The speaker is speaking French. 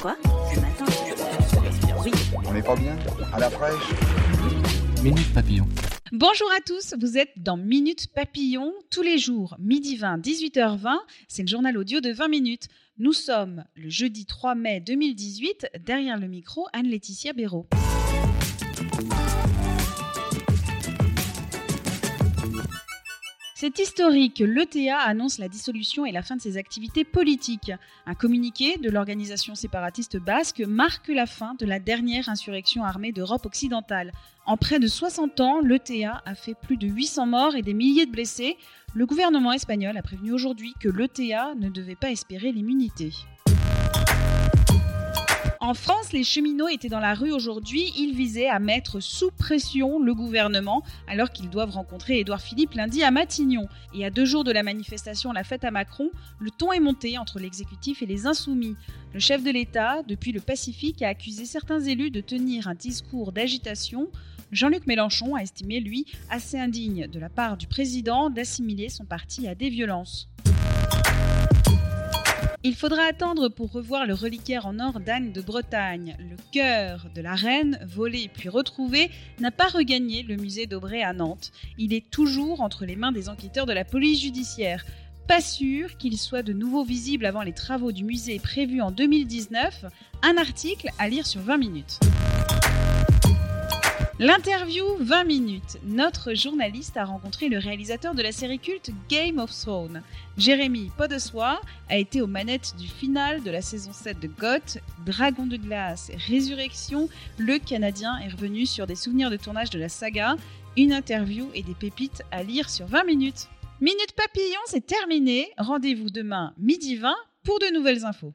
Quoi Ce matin Oui. On n'est pas bien À la fraîche Minute Papillon. Bonjour à tous, vous êtes dans Minute Papillon tous les jours, midi 20, 18h20. C'est le journal audio de 20 minutes. Nous sommes le jeudi 3 mai 2018. Derrière le micro, Anne-Laetitia Béraud. C'est historique. L'ETA annonce la dissolution et la fin de ses activités politiques. Un communiqué de l'organisation séparatiste basque marque la fin de la dernière insurrection armée d'Europe occidentale. En près de 60 ans, l'ETA a fait plus de 800 morts et des milliers de blessés. Le gouvernement espagnol a prévenu aujourd'hui que l'ETA ne devait pas espérer l'immunité. En France, les cheminots étaient dans la rue aujourd'hui. Ils visaient à mettre sous pression le gouvernement alors qu'ils doivent rencontrer Édouard Philippe lundi à Matignon. Et à deux jours de la manifestation La fête à Macron, le ton est monté entre l'exécutif et les insoumis. Le chef de l'État, depuis le Pacifique, a accusé certains élus de tenir un discours d'agitation. Jean-Luc Mélenchon a estimé, lui, assez indigne de la part du président d'assimiler son parti à des violences. Il faudra attendre pour revoir le reliquaire en or d'Anne de Bretagne. Le cœur de la reine, volé puis retrouvé, n'a pas regagné le musée d'Aubray à Nantes. Il est toujours entre les mains des enquêteurs de la police judiciaire. Pas sûr qu'il soit de nouveau visible avant les travaux du musée prévus en 2019. Un article à lire sur 20 minutes. L'interview 20 minutes. Notre journaliste a rencontré le réalisateur de la série culte Game of Thrones. Jérémy Podessoir a été aux manettes du final de la saison 7 de GOT, Dragon de glace, Résurrection. Le Canadien est revenu sur des souvenirs de tournage de la saga. Une interview et des pépites à lire sur 20 minutes. Minute Papillon, c'est terminé. Rendez-vous demain midi 20 pour de nouvelles infos.